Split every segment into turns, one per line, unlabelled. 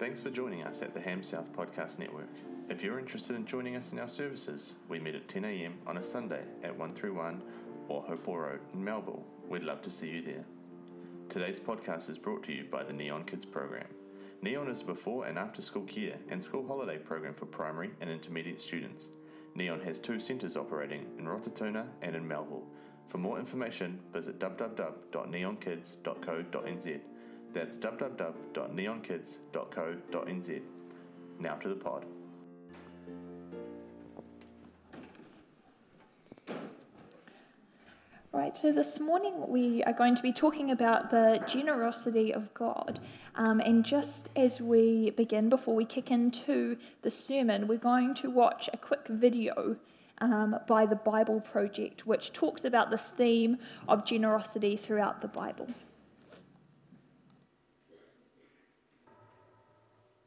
Thanks for joining us at the Ham South Podcast Network. If you're interested in joining us in our services, we meet at 10 a.m. on a Sunday at 131 or Hopewell Road in Melville. We'd love to see you there. Today's podcast is brought to you by the Neon Kids program. Neon is a before and after school care and school holiday program for primary and intermediate students. Neon has two centres operating in Rototuna and in Melville. For more information, visit www.neonkids.co.nz. That's www.neonkids.co.nz. Now to the pod.
Right, so this morning we are going to be talking about the generosity of God. Um, and just as we begin, before we kick into the sermon, we're going to watch a quick video um, by the Bible Project, which talks about this theme of generosity throughout the Bible.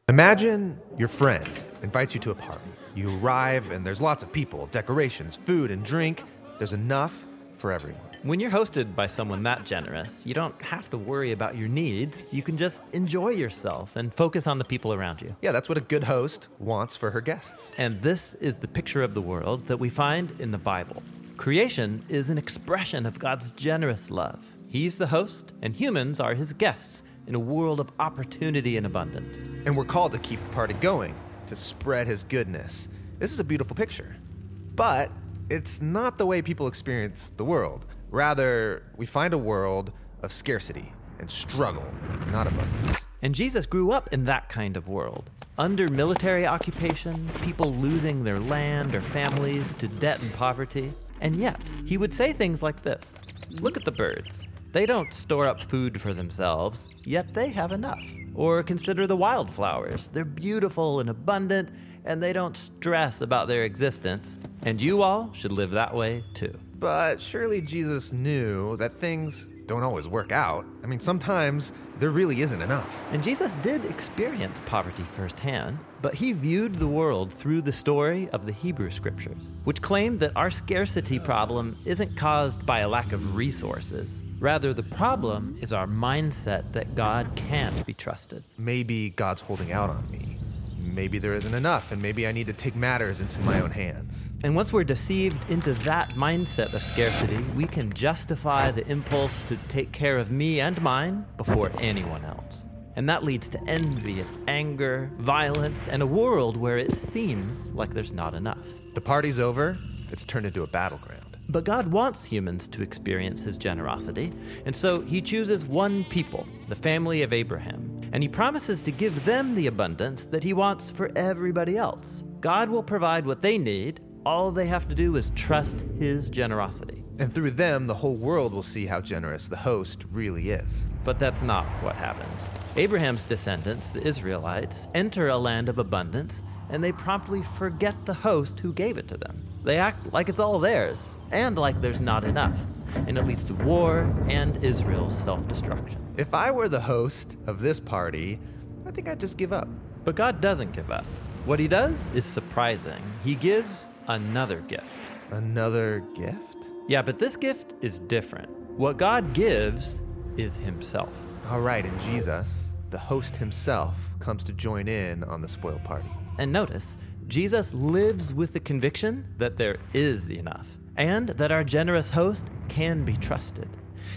Imagine your friend invites you to a party. You arrive, and there's lots of people, decorations, food, and drink. There's enough for everyone.
When you're hosted by someone that generous, you don't have to worry about your needs. You can just enjoy yourself and focus on the people around you.
Yeah, that's what a good host wants for her guests.
And this is the picture of the world that we find in the Bible. Creation is an expression of God's generous love. He's the host, and humans are his guests in a world of opportunity and abundance.
And we're called to keep the party going, to spread his goodness. This is a beautiful picture. But it's not the way people experience the world. Rather, we find a world of scarcity and struggle, not abundance.
And Jesus grew up in that kind of world. Under military occupation, people losing their land or families to debt and poverty. And yet, he would say things like this Look at the birds. They don't store up food for themselves, yet they have enough. Or consider the wildflowers. They're beautiful and abundant, and they don't stress about their existence. And you all should live that way too.
But surely Jesus knew that things don't always work out. I mean, sometimes there really isn't enough.
And Jesus did experience poverty firsthand, but he viewed the world through the story of the Hebrew scriptures, which claimed that our scarcity problem isn't caused by a lack of resources. Rather, the problem is our mindset that God can't be trusted.
Maybe God's holding out on me. Maybe there isn't enough, and maybe I need to take matters into my own hands.
And once we're deceived into that mindset of scarcity, we can justify the impulse to take care of me and mine before anyone else. And that leads to envy and anger, violence, and a world where it seems like there's not enough.
The party's over, it's turned into a battleground.
But God wants humans to experience his generosity, and so he chooses one people, the family of Abraham, and he promises to give them the abundance that he wants for everybody else. God will provide what they need. All they have to do is trust his generosity.
And through them, the whole world will see how generous the host really is.
But that's not what happens. Abraham's descendants, the Israelites, enter a land of abundance, and they promptly forget the host who gave it to them. They act like it's all theirs, and like there's not enough. And it leads to war and Israel's self destruction.
If I were the host of this party, I think I'd just give up.
But God doesn't give up. What he does is surprising. He gives another gift.
Another gift?
Yeah, but this gift is different. What God gives is himself.
All right, and Jesus, the host himself, comes to join in on the spoiled party.
And notice, Jesus lives with the conviction that there is enough and that our generous host can be trusted.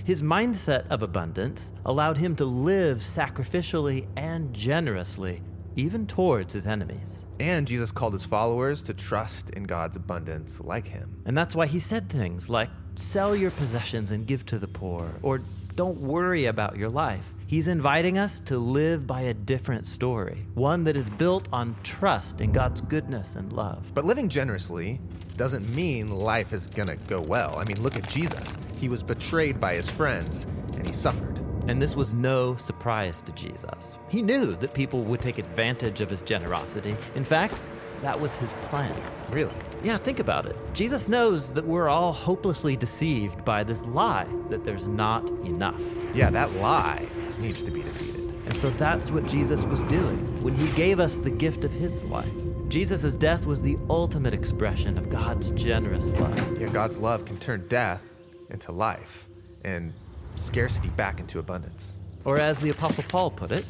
His mindset of abundance allowed him to live sacrificially and generously, even towards his enemies.
And Jesus called his followers to trust in God's abundance like him.
And that's why he said things like, Sell your possessions and give to the poor, or don't worry about your life. He's inviting us to live by a different story, one that is built on trust in God's goodness and love.
But living generously doesn't mean life is gonna go well. I mean, look at Jesus. He was betrayed by his friends, and he suffered.
And this was no surprise to Jesus. He knew that people would take advantage of his generosity. In fact, that was his plan.
Really?
Yeah, think about it. Jesus knows that we're all hopelessly deceived by this lie that there's not enough.
Yeah, that lie needs to be defeated.
And so that's what Jesus was doing when he gave us the gift of his life. Jesus' death was the ultimate expression of God's generous love.
Yeah, God's love can turn death into life and scarcity back into abundance.
Or as the Apostle Paul put it,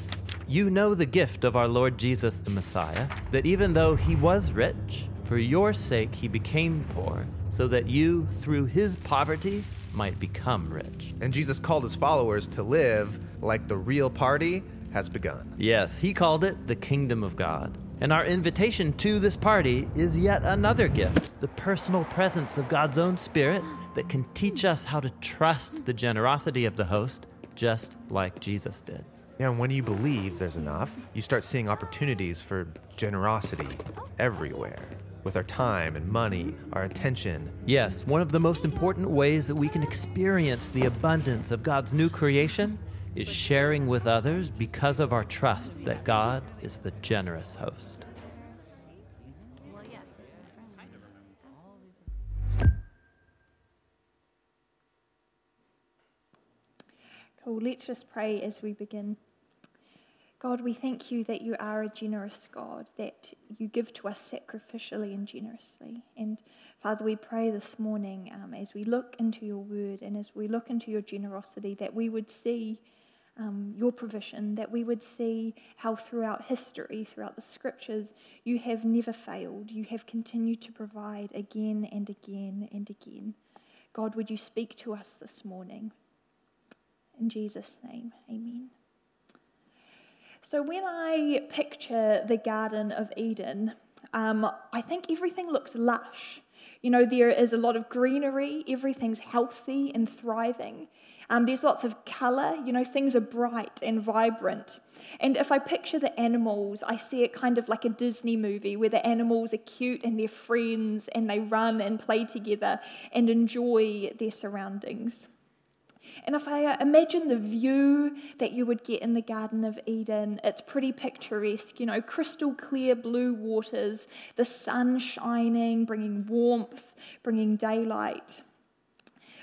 You know the gift of our Lord Jesus the Messiah, that even though he was rich, for your sake he became poor, so that you, through his poverty, might become rich.
And Jesus called his followers to live like the real party has begun.
Yes, he called it the kingdom of God. And our invitation to this party is yet another gift the personal presence of God's own Spirit that can teach us how to trust the generosity of the host, just like Jesus did.
And when you believe there's enough, you start seeing opportunities for generosity everywhere with our time and money, our attention.
Yes, one of the most important ways that we can experience the abundance of God's new creation is sharing with others because of our trust that God is the generous host.
Cool. Let's just pray as we begin. God, we thank you that you are a generous God, that you give to us sacrificially and generously. And Father, we pray this morning um, as we look into your word and as we look into your generosity that we would see um, your provision, that we would see how throughout history, throughout the scriptures, you have never failed. You have continued to provide again and again and again. God, would you speak to us this morning? In Jesus' name, amen. So, when I picture the Garden of Eden, um, I think everything looks lush. You know, there is a lot of greenery, everything's healthy and thriving. Um, there's lots of colour, you know, things are bright and vibrant. And if I picture the animals, I see it kind of like a Disney movie where the animals are cute and they're friends and they run and play together and enjoy their surroundings. And if I uh, imagine the view that you would get in the Garden of Eden, it's pretty picturesque, you know, crystal clear blue waters, the sun shining, bringing warmth, bringing daylight.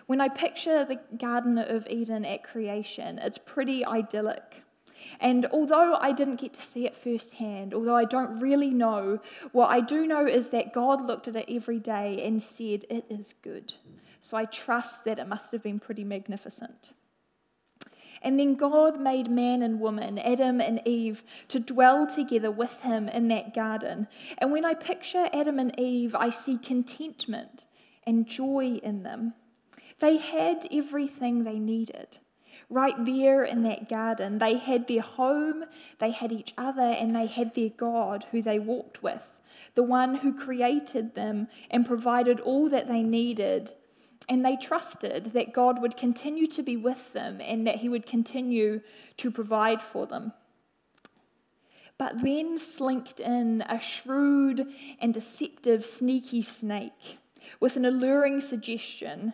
When I picture the Garden of Eden at creation, it's pretty idyllic. And although I didn't get to see it firsthand, although I don't really know, what I do know is that God looked at it every day and said, It is good. So I trust that it must have been pretty magnificent. And then God made man and woman, Adam and Eve, to dwell together with him in that garden. And when I picture Adam and Eve, I see contentment and joy in them. They had everything they needed. Right there in that garden, they had their home, they had each other, and they had their God who they walked with, the one who created them and provided all that they needed and they trusted that God would continue to be with them and that He would continue to provide for them. But then slinked in a shrewd and deceptive, sneaky snake with an alluring suggestion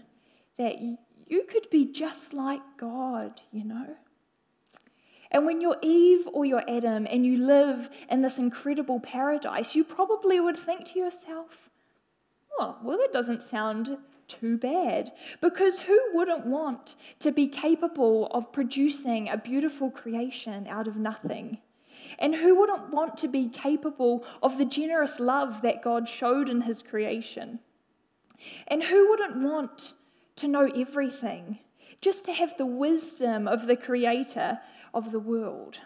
that you could be just like God, you know. And when you're Eve or you're Adam and you live in this incredible paradise, you probably would think to yourself, oh, well, that doesn't sound too bad. Because who wouldn't want to be capable of producing a beautiful creation out of nothing? And who wouldn't want to be capable of the generous love that God showed in his creation? And who wouldn't want to know everything, just to have the wisdom of the creator of the world?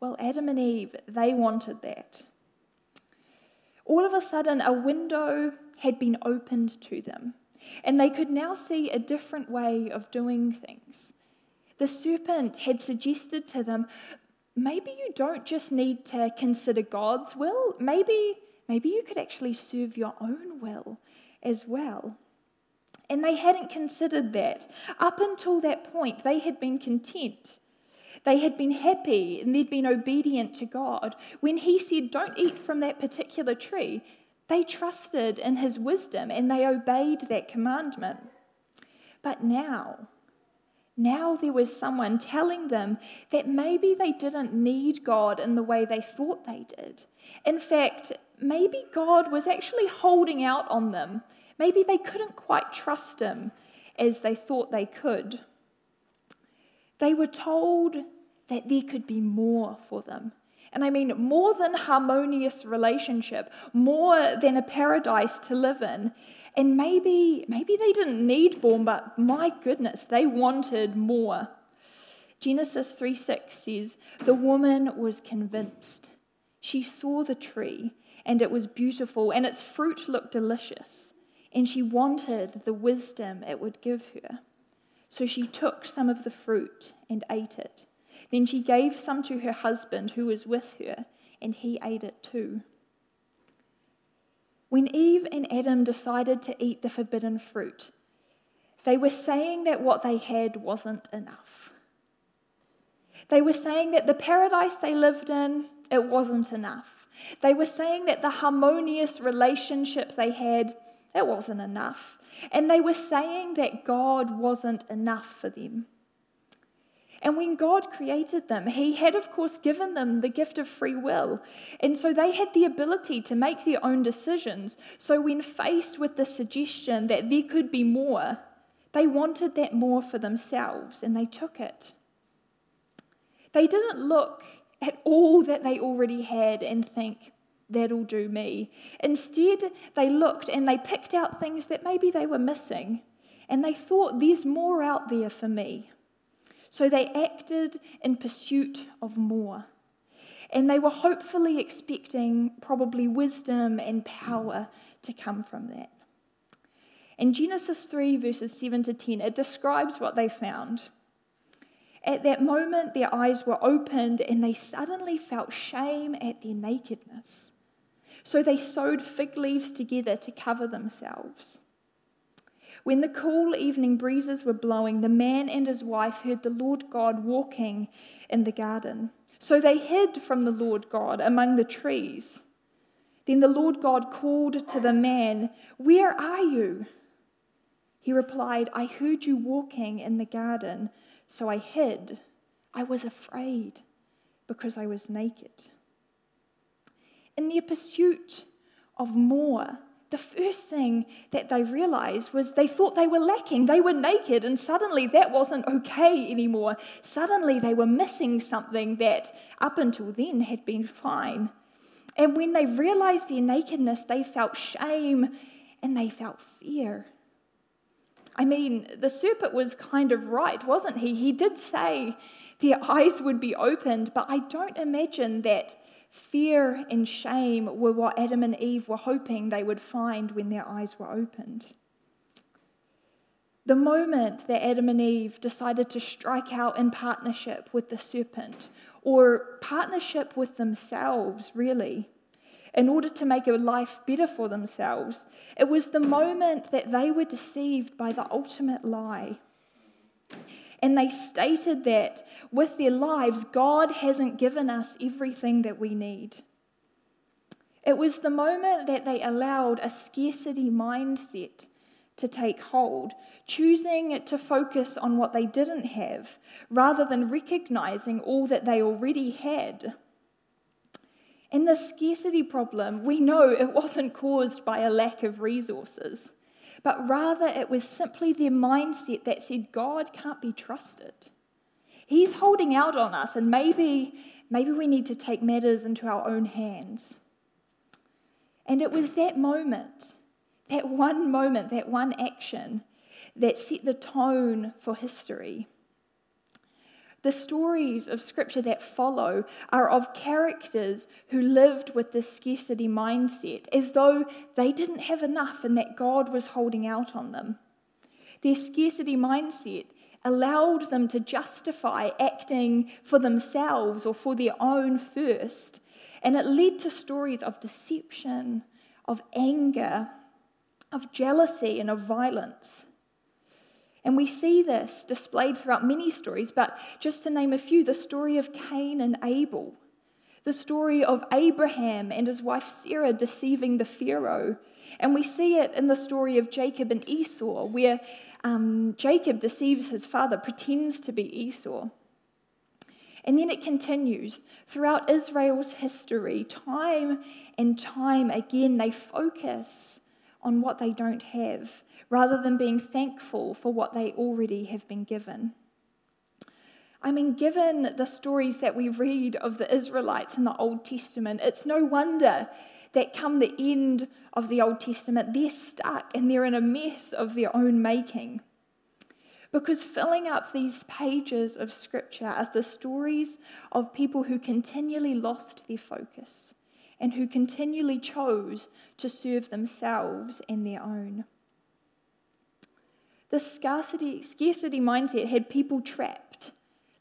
Well, Adam and Eve, they wanted that. All of a sudden, a window had been opened to them. And they could now see a different way of doing things. The serpent had suggested to them maybe you don't just need to consider God's will, maybe, maybe you could actually serve your own will as well. And they hadn't considered that. Up until that point, they had been content. They had been happy and they'd been obedient to God. When He said, Don't eat from that particular tree, they trusted in his wisdom and they obeyed that commandment. But now, now there was someone telling them that maybe they didn't need God in the way they thought they did. In fact, maybe God was actually holding out on them. Maybe they couldn't quite trust him as they thought they could. They were told that there could be more for them, and I mean more than harmonious relationship, more than a paradise to live in. And maybe, maybe they didn't need more, but my goodness, they wanted more. Genesis 3 6 says, The woman was convinced. She saw the tree, and it was beautiful, and its fruit looked delicious, and she wanted the wisdom it would give her. So she took some of the fruit and ate it. Then she gave some to her husband who was with her, and he ate it too. When Eve and Adam decided to eat the forbidden fruit, they were saying that what they had wasn't enough. They were saying that the paradise they lived in, it wasn't enough. They were saying that the harmonious relationship they had, it wasn't enough. And they were saying that God wasn't enough for them. And when God created them, He had, of course, given them the gift of free will. And so they had the ability to make their own decisions. So when faced with the suggestion that there could be more, they wanted that more for themselves and they took it. They didn't look at all that they already had and think, that'll do me. Instead, they looked and they picked out things that maybe they were missing and they thought, there's more out there for me. So they acted in pursuit of more. And they were hopefully expecting probably wisdom and power to come from that. In Genesis 3, verses 7 to 10, it describes what they found. At that moment, their eyes were opened and they suddenly felt shame at their nakedness. So they sewed fig leaves together to cover themselves. When the cool evening breezes were blowing, the man and his wife heard the Lord God walking in the garden. So they hid from the Lord God among the trees. Then the Lord God called to the man, Where are you? He replied, I heard you walking in the garden, so I hid. I was afraid because I was naked. In their pursuit of more, the first thing that they realized was they thought they were lacking. They were naked, and suddenly that wasn't okay anymore. Suddenly they were missing something that up until then had been fine. And when they realized their nakedness, they felt shame and they felt fear. I mean, the serpent was kind of right, wasn't he? He did say their eyes would be opened, but I don't imagine that fear and shame were what Adam and Eve were hoping they would find when their eyes were opened. The moment that Adam and Eve decided to strike out in partnership with the serpent, or partnership with themselves, really, in order to make a life better for themselves. It was the moment that they were deceived by the ultimate lie. And they stated that with their lives, God hasn't given us everything that we need. It was the moment that they allowed a scarcity mindset to take hold, choosing to focus on what they didn't have rather than recognizing all that they already had. And the scarcity problem, we know it wasn't caused by a lack of resources, but rather it was simply their mindset that said God can't be trusted. He's holding out on us, and maybe, maybe we need to take matters into our own hands. And it was that moment, that one moment, that one action, that set the tone for history. The stories of Scripture that follow are of characters who lived with this scarcity mindset, as though they didn't have enough and that God was holding out on them. Their scarcity mindset allowed them to justify acting for themselves or for their own first, and it led to stories of deception, of anger, of jealousy, and of violence. And we see this displayed throughout many stories, but just to name a few the story of Cain and Abel, the story of Abraham and his wife Sarah deceiving the Pharaoh. And we see it in the story of Jacob and Esau, where um, Jacob deceives his father, pretends to be Esau. And then it continues throughout Israel's history, time and time again, they focus on what they don't have rather than being thankful for what they already have been given. I mean, given the stories that we read of the Israelites in the Old Testament, it's no wonder that come the end of the Old Testament, they're stuck and they're in a mess of their own making. Because filling up these pages of Scripture are the stories of people who continually lost their focus and who continually chose to serve themselves and their own. The scarcity, scarcity mindset had people trapped,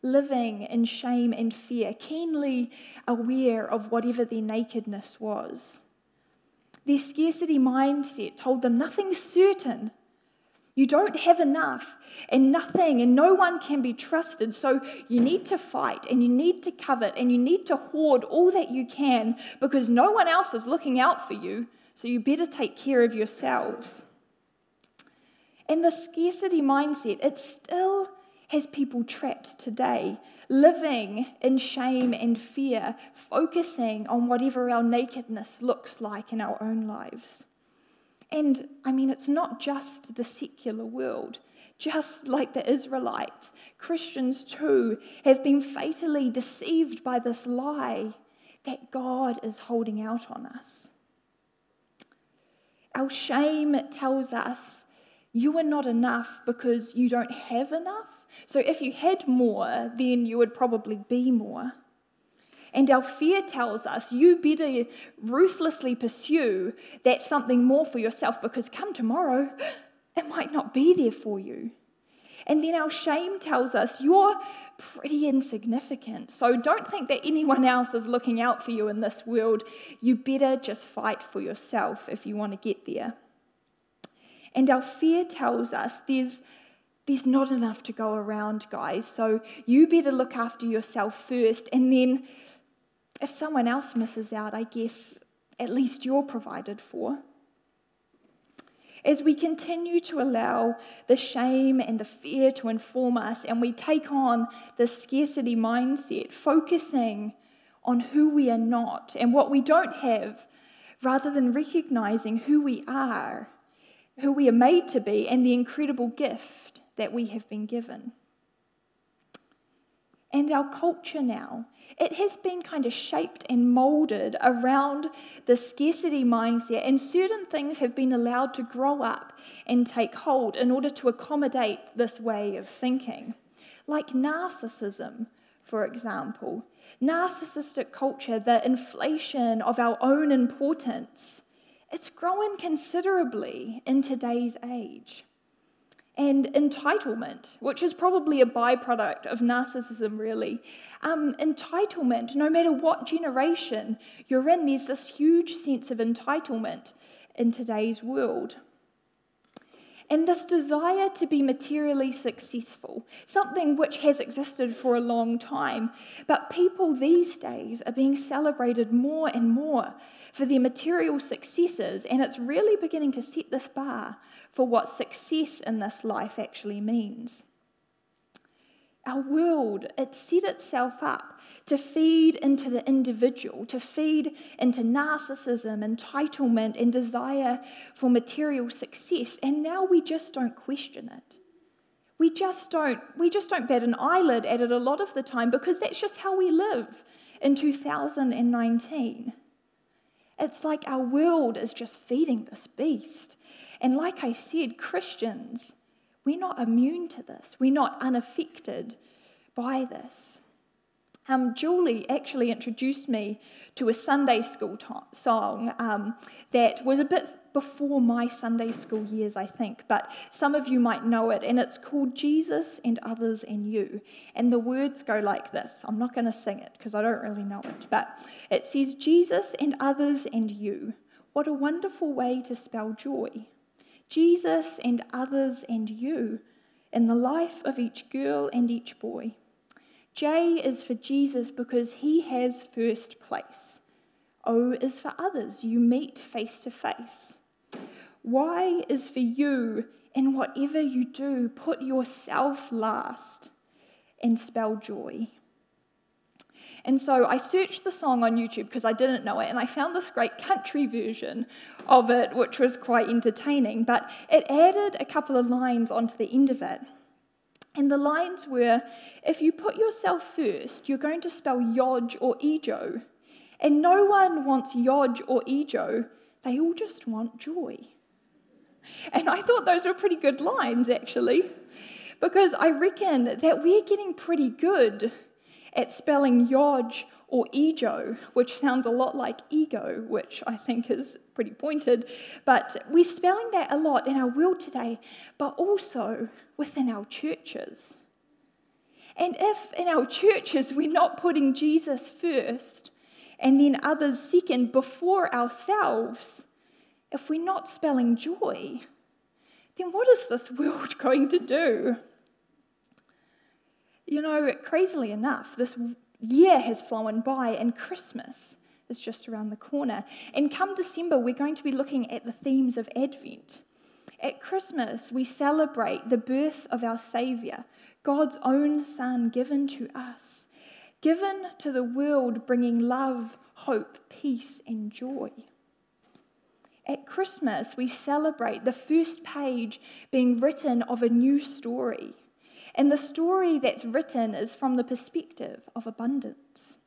living in shame and fear, keenly aware of whatever their nakedness was. Their scarcity mindset told them nothing's certain. You don't have enough, and nothing and no one can be trusted. So you need to fight, and you need to covet, and you need to hoard all that you can because no one else is looking out for you. So you better take care of yourselves. And the scarcity mindset, it still has people trapped today, living in shame and fear, focusing on whatever our nakedness looks like in our own lives. And I mean, it's not just the secular world. Just like the Israelites, Christians too have been fatally deceived by this lie that God is holding out on us. Our shame tells us you are not enough because you don't have enough. So if you had more, then you would probably be more. And our fear tells us you better ruthlessly pursue that something more for yourself because come tomorrow, it might not be there for you. And then our shame tells us you're pretty insignificant. So don't think that anyone else is looking out for you in this world. You better just fight for yourself if you want to get there. And our fear tells us there's, there's not enough to go around, guys. So you better look after yourself first. And then if someone else misses out, I guess at least you're provided for. As we continue to allow the shame and the fear to inform us, and we take on the scarcity mindset, focusing on who we are not and what we don't have, rather than recognizing who we are who we are made to be, and the incredible gift that we have been given. And our culture now, it has been kind of shaped and molded around the scarcity mindset, and certain things have been allowed to grow up and take hold in order to accommodate this way of thinking. Like narcissism, for example. Narcissistic culture, the inflation of our own importance, it's grown considerably in today's age. And entitlement, which is probably a byproduct of narcissism, really. Um, entitlement, no matter what generation you're in, there's this huge sense of entitlement in today's world. And this desire to be materially successful, something which has existed for a long time, but people these days are being celebrated more and more for their material successes, and it's really beginning to set this bar for what success in this life actually means. Our world, it set itself up to feed into the individual, to feed into narcissism, entitlement, and desire for material success, and now we just don't question it. We just don't, we just don't bat an eyelid at it a lot of the time because that's just how we live in 2019. It's like our world is just feeding this beast. And like I said, Christians, we're not immune to this, we're not unaffected by this. Um, Julie actually introduced me to a Sunday school to- song um, that was a bit before my Sunday school years, I think, but some of you might know it, and it's called Jesus and Others and You. And the words go like this I'm not going to sing it because I don't really know it, but it says, Jesus and others and you. What a wonderful way to spell joy. Jesus and others and you in the life of each girl and each boy. J is for Jesus because he has first place. O is for others you meet face to face. Y is for you in whatever you do, put yourself last and spell joy. And so I searched the song on YouTube because I didn't know it, and I found this great country version of it, which was quite entertaining. But it added a couple of lines onto the end of it. And the lines were if you put yourself first, you're going to spell Yodge or Ejo. And no one wants Yodge or Ejo, they all just want joy. And I thought those were pretty good lines, actually. because I reckon that we're getting pretty good at spelling Yoj or ego, which sounds a lot like ego, which I think is pretty pointed. But we're spelling that a lot in our world today, but also within our churches. And if in our churches we're not putting Jesus first and then others second before ourselves, if we're not spelling joy, then what is this world going to do? You know, crazily enough, this year has flown by and Christmas is just around the corner. And come December, we're going to be looking at the themes of Advent. At Christmas, we celebrate the birth of our Saviour, God's own Son given to us, given to the world, bringing love, hope, peace, and joy. At Christmas, we celebrate the first page being written of a new story. And the story that's written is from the perspective of abundance.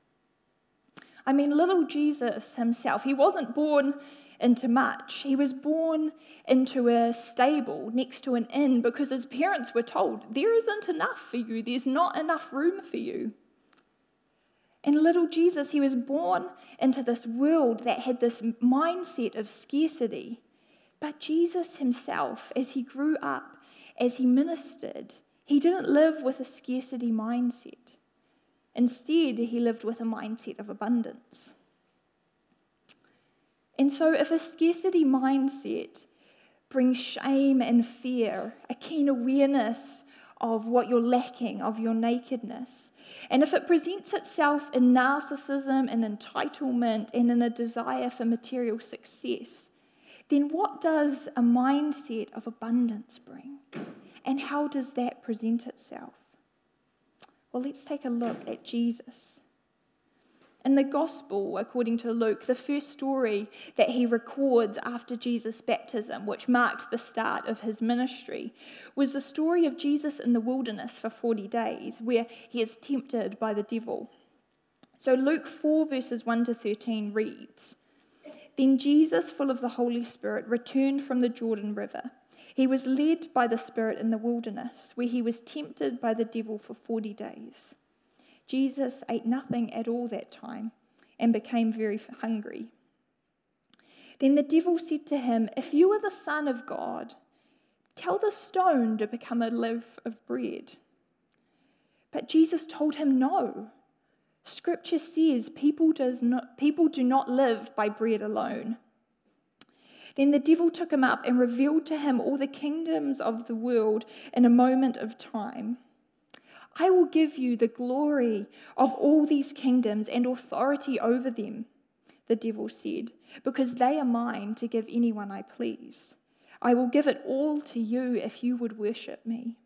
I mean, little Jesus himself, he wasn't born into much. He was born into a stable next to an inn because his parents were told, There isn't enough for you, there's not enough room for you. And little Jesus, he was born into this world that had this mindset of scarcity. But Jesus himself, as he grew up, as he ministered, he didn't live with a scarcity mindset. Instead, he lived with a mindset of abundance. And so, if a scarcity mindset brings shame and fear, a keen awareness of what you're lacking, of your nakedness. And if it presents itself in narcissism and entitlement and in a desire for material success, then what does a mindset of abundance bring? And how does that present itself? Well, let's take a look at Jesus. In the Gospel, according to Luke, the first story that he records after Jesus' baptism, which marked the start of his ministry, was the story of Jesus in the wilderness for 40 days, where he is tempted by the devil. So Luke 4, verses 1 to 13 reads Then Jesus, full of the Holy Spirit, returned from the Jordan River. He was led by the Spirit in the wilderness, where he was tempted by the devil for 40 days. Jesus ate nothing at all that time and became very hungry. Then the devil said to him, If you are the Son of God, tell the stone to become a loaf of bread. But Jesus told him, No. Scripture says people, does not, people do not live by bread alone. Then the devil took him up and revealed to him all the kingdoms of the world in a moment of time. I will give you the glory of all these kingdoms and authority over them, the devil said, because they are mine to give anyone I please. I will give it all to you if you would worship me.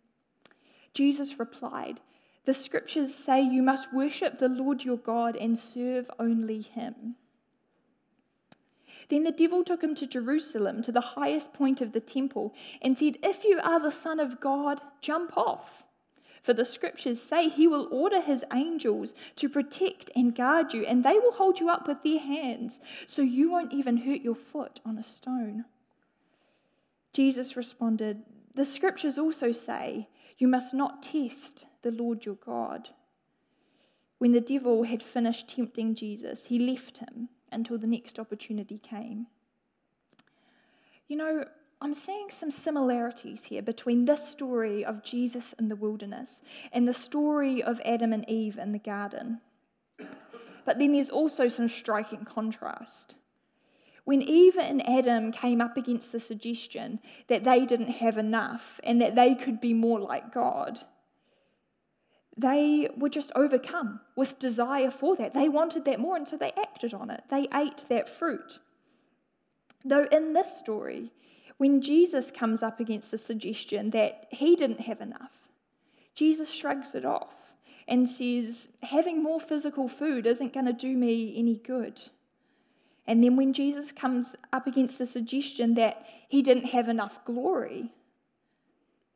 Jesus replied, The scriptures say you must worship the Lord your God and serve only him. Then the devil took him to Jerusalem, to the highest point of the temple, and said, If you are the Son of God, jump off. For the scriptures say he will order his angels to protect and guard you, and they will hold you up with their hands, so you won't even hurt your foot on a stone. Jesus responded, The scriptures also say, You must not test the Lord your God. When the devil had finished tempting Jesus, he left him until the next opportunity came. You know, I'm seeing some similarities here between this story of Jesus in the wilderness and the story of Adam and Eve in the garden. But then there's also some striking contrast. When Eve and Adam came up against the suggestion that they didn't have enough and that they could be more like God, they were just overcome with desire for that. They wanted that more, and so they acted on it. They ate that fruit. Though in this story, when Jesus comes up against the suggestion that he didn't have enough, Jesus shrugs it off and says, Having more physical food isn't going to do me any good. And then when Jesus comes up against the suggestion that he didn't have enough glory,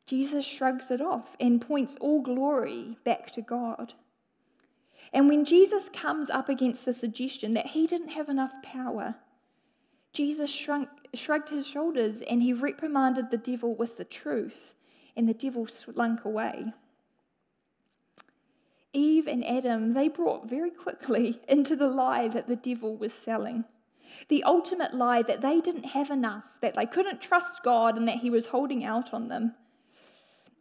Jesus shrugs it off and points all glory back to God. And when Jesus comes up against the suggestion that he didn't have enough power, Jesus shrunk, shrugged his shoulders and he reprimanded the devil with the truth and the devil slunk away. Eve and Adam, they brought very quickly into the lie that the devil was selling. The ultimate lie that they didn't have enough, that they couldn't trust God, and that He was holding out on them.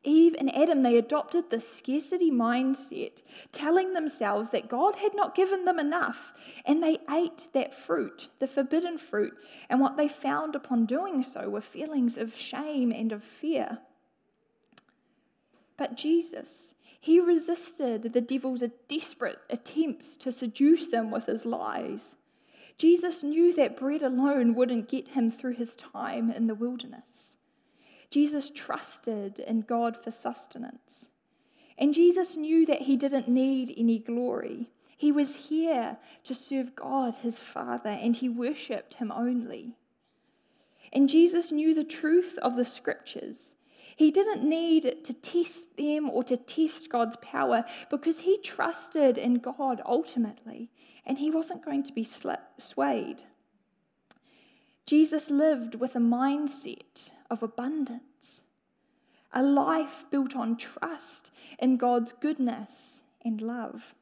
Eve and Adam, they adopted the scarcity mindset, telling themselves that God had not given them enough, and they ate that fruit, the forbidden fruit, and what they found upon doing so were feelings of shame and of fear. But Jesus, he resisted the devil's desperate attempts to seduce them with his lies. Jesus knew that bread alone wouldn't get him through his time in the wilderness. Jesus trusted in God for sustenance. And Jesus knew that he didn't need any glory. He was here to serve God, his Father, and he worshipped him only. And Jesus knew the truth of the scriptures. He didn't need to test them or to test God's power because he trusted in God ultimately, and he wasn't going to be swayed. Jesus lived with a mindset of abundance, a life built on trust in God's goodness and love.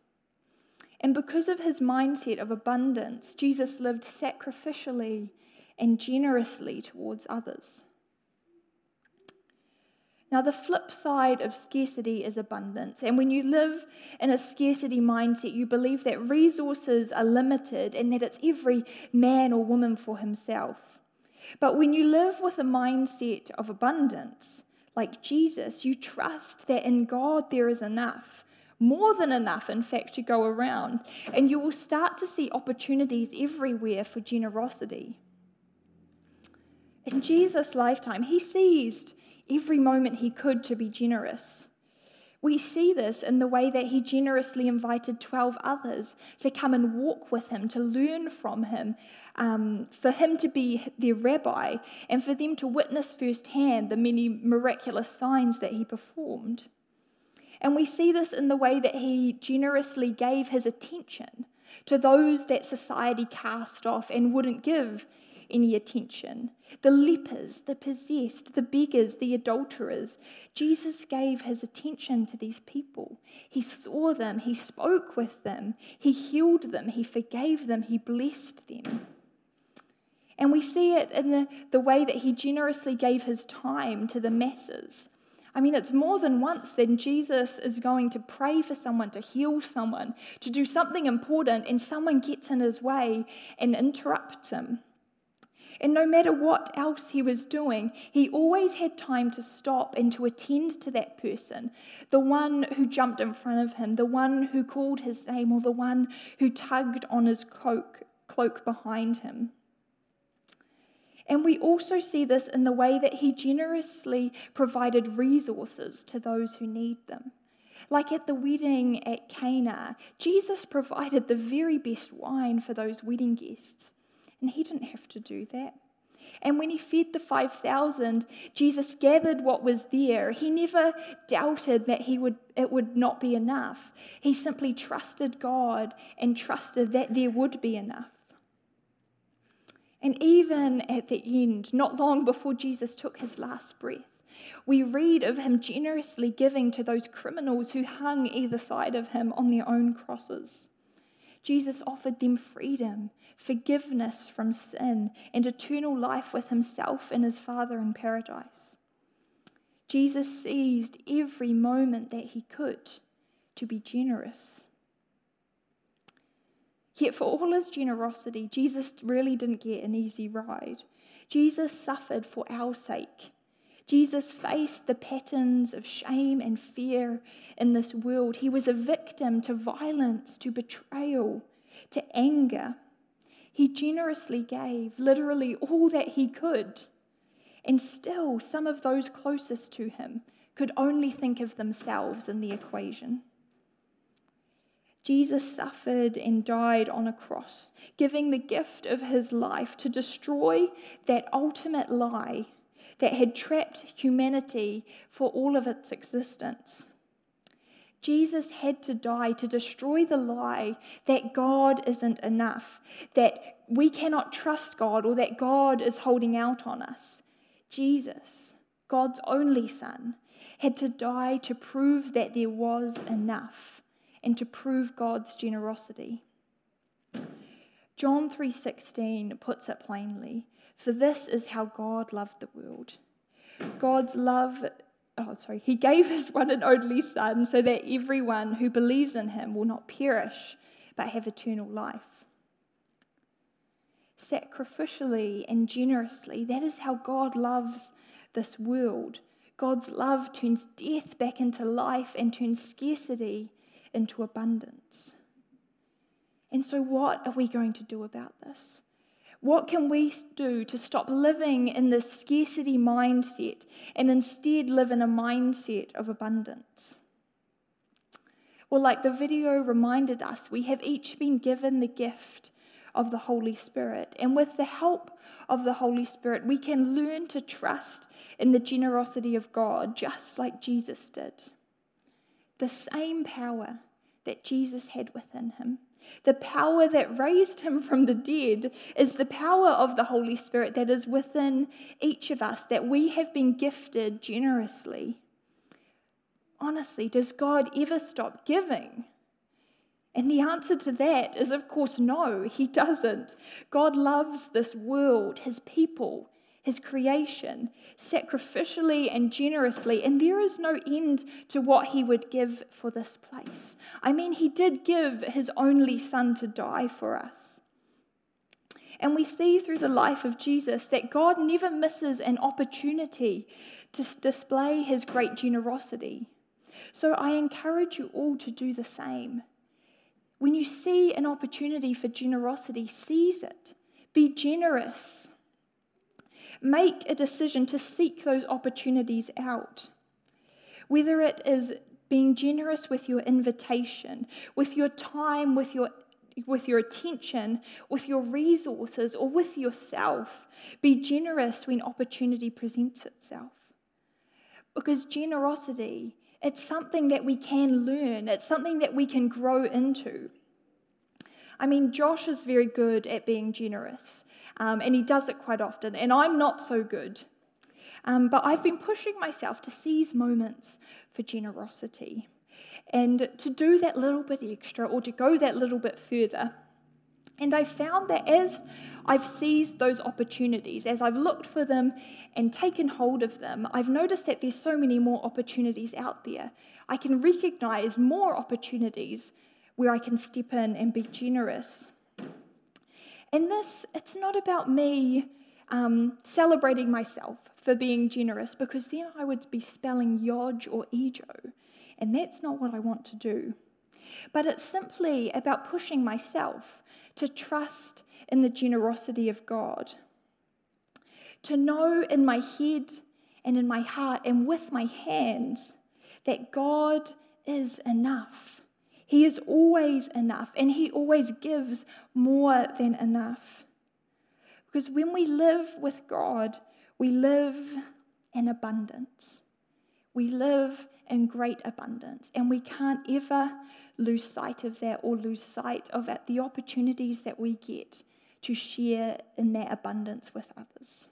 And because of his mindset of abundance, Jesus lived sacrificially and generously towards others. Now, the flip side of scarcity is abundance. And when you live in a scarcity mindset, you believe that resources are limited and that it's every man or woman for himself. But when you live with a mindset of abundance, like Jesus, you trust that in God there is enough, more than enough, in fact, to go around. And you will start to see opportunities everywhere for generosity. In Jesus' lifetime, he seized every moment he could to be generous. We see this in the way that he generously invited 12 others to come and walk with him, to learn from him, um, for him to be their rabbi, and for them to witness firsthand the many miraculous signs that he performed. And we see this in the way that he generously gave his attention to those that society cast off and wouldn't give any attention. The lepers, the possessed, the beggars, the adulterers. Jesus gave his attention to these people. He saw them, he spoke with them, he healed them, he forgave them, he blessed them. And we see it in the, the way that he generously gave his time to the masses. I mean, it's more than once that Jesus is going to pray for someone, to heal someone, to do something important, and someone gets in his way and interrupts him. And no matter what else he was doing, he always had time to stop and to attend to that person the one who jumped in front of him, the one who called his name, or the one who tugged on his cloak, cloak behind him. And we also see this in the way that he generously provided resources to those who need them. Like at the wedding at Cana, Jesus provided the very best wine for those wedding guests. And he didn't have to do that. And when he fed the 5,000, Jesus gathered what was there. He never doubted that he would, it would not be enough. He simply trusted God and trusted that there would be enough. And even at the end, not long before Jesus took his last breath, we read of him generously giving to those criminals who hung either side of him on their own crosses. Jesus offered them freedom, forgiveness from sin, and eternal life with himself and his Father in paradise. Jesus seized every moment that he could to be generous. Yet, for all his generosity, Jesus really didn't get an easy ride. Jesus suffered for our sake. Jesus faced the patterns of shame and fear in this world. He was a victim to violence, to betrayal, to anger. He generously gave literally all that he could. And still, some of those closest to him could only think of themselves in the equation. Jesus suffered and died on a cross, giving the gift of his life to destroy that ultimate lie that had trapped humanity for all of its existence. Jesus had to die to destroy the lie that God isn't enough, that we cannot trust God, or that God is holding out on us. Jesus, God's only Son, had to die to prove that there was enough and to prove God's generosity. John 3:16 puts it plainly, for this is how God loved the world. God's love oh sorry, he gave his one and only son so that everyone who believes in him will not perish but have eternal life. Sacrificially and generously, that is how God loves this world. God's love turns death back into life and turns scarcity into abundance. And so, what are we going to do about this? What can we do to stop living in this scarcity mindset and instead live in a mindset of abundance? Well, like the video reminded us, we have each been given the gift of the Holy Spirit. And with the help of the Holy Spirit, we can learn to trust in the generosity of God, just like Jesus did. The same power that Jesus had within him. The power that raised him from the dead is the power of the Holy Spirit that is within each of us, that we have been gifted generously. Honestly, does God ever stop giving? And the answer to that is, of course, no, he doesn't. God loves this world, his people, his creation, sacrificially and generously, and there is no end to what he would give for this place. I mean, he did give his only son to die for us. And we see through the life of Jesus that God never misses an opportunity to display his great generosity. So I encourage you all to do the same. When you see an opportunity for generosity, seize it. Be generous. Make a decision to seek those opportunities out. Whether it is being generous with your invitation, with your time, with your with your attention, with your resources, or with yourself. Be generous when opportunity presents itself. Because generosity, it's something that we can learn, it's something that we can grow into. I mean, Josh is very good at being generous, um, and he does it quite often, and I'm not so good. Um, but I've been pushing myself to seize moments for generosity and to do that little bit extra or to go that little bit further. And I found that as I've seized those opportunities, as I've looked for them and taken hold of them, I've noticed that there's so many more opportunities out there. I can recognize more opportunities where I can step in and be generous. And this, it's not about me um, celebrating myself for being generous, because then I would be spelling Yodge or Ejo, and that's not what I want to do. But it's simply about pushing myself to trust in the generosity of God, to know in my head and in my heart and with my hands that God is enough he is always enough, and He always gives more than enough. Because when we live with God, we live in abundance. We live in great abundance, and we can't ever lose sight of that or lose sight of the opportunities that we get to share in that abundance with others.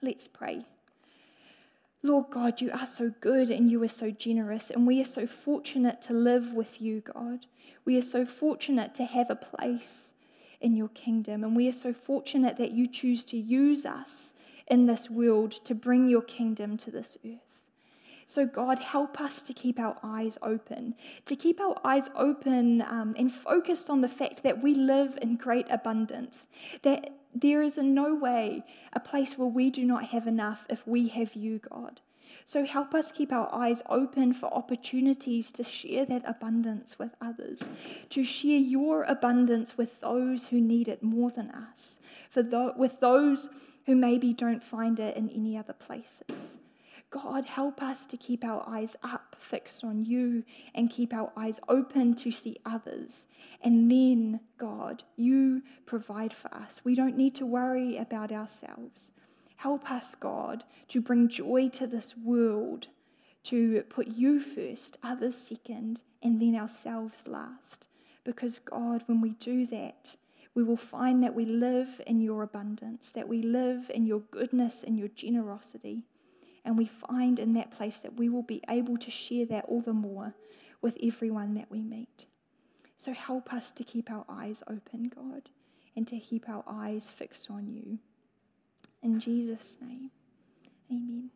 Let's pray. Lord God, you are so good and you are so generous, and we are so fortunate to live with you, God. We are so fortunate to have a place in your kingdom, and we are so fortunate that you choose to use us in this world to bring your kingdom to this earth. So, God, help us to keep our eyes open, to keep our eyes open um, and focused on the fact that we live in great abundance, that there is in no way a place where we do not have enough if we have you, God. So help us keep our eyes open for opportunities to share that abundance with others, to share your abundance with those who need it more than us, for th- with those who maybe don't find it in any other places. God, help us to keep our eyes up, fixed on you, and keep our eyes open to see others. And then, God, you provide for us. We don't need to worry about ourselves. Help us, God, to bring joy to this world, to put you first, others second, and then ourselves last. Because, God, when we do that, we will find that we live in your abundance, that we live in your goodness and your generosity And we find in that place that we will be able to share that all the more with everyone that we meet. So help us to keep our eyes open, God, and to keep our eyes fixed on you. In Jesus' name, amen.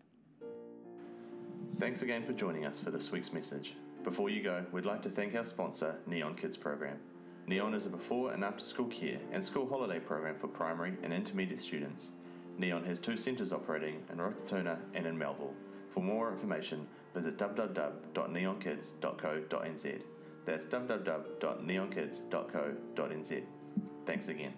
Thanks again for joining us for this week's message. Before you go, we'd like to thank our sponsor, Neon Kids Program. Neon is a before and after school care and school holiday program for primary and intermediate students. Neon has two centres operating in Rototuna and in Melville. For more information, visit www.neonkids.co.nz. That's www.neonkids.co.nz. Thanks again.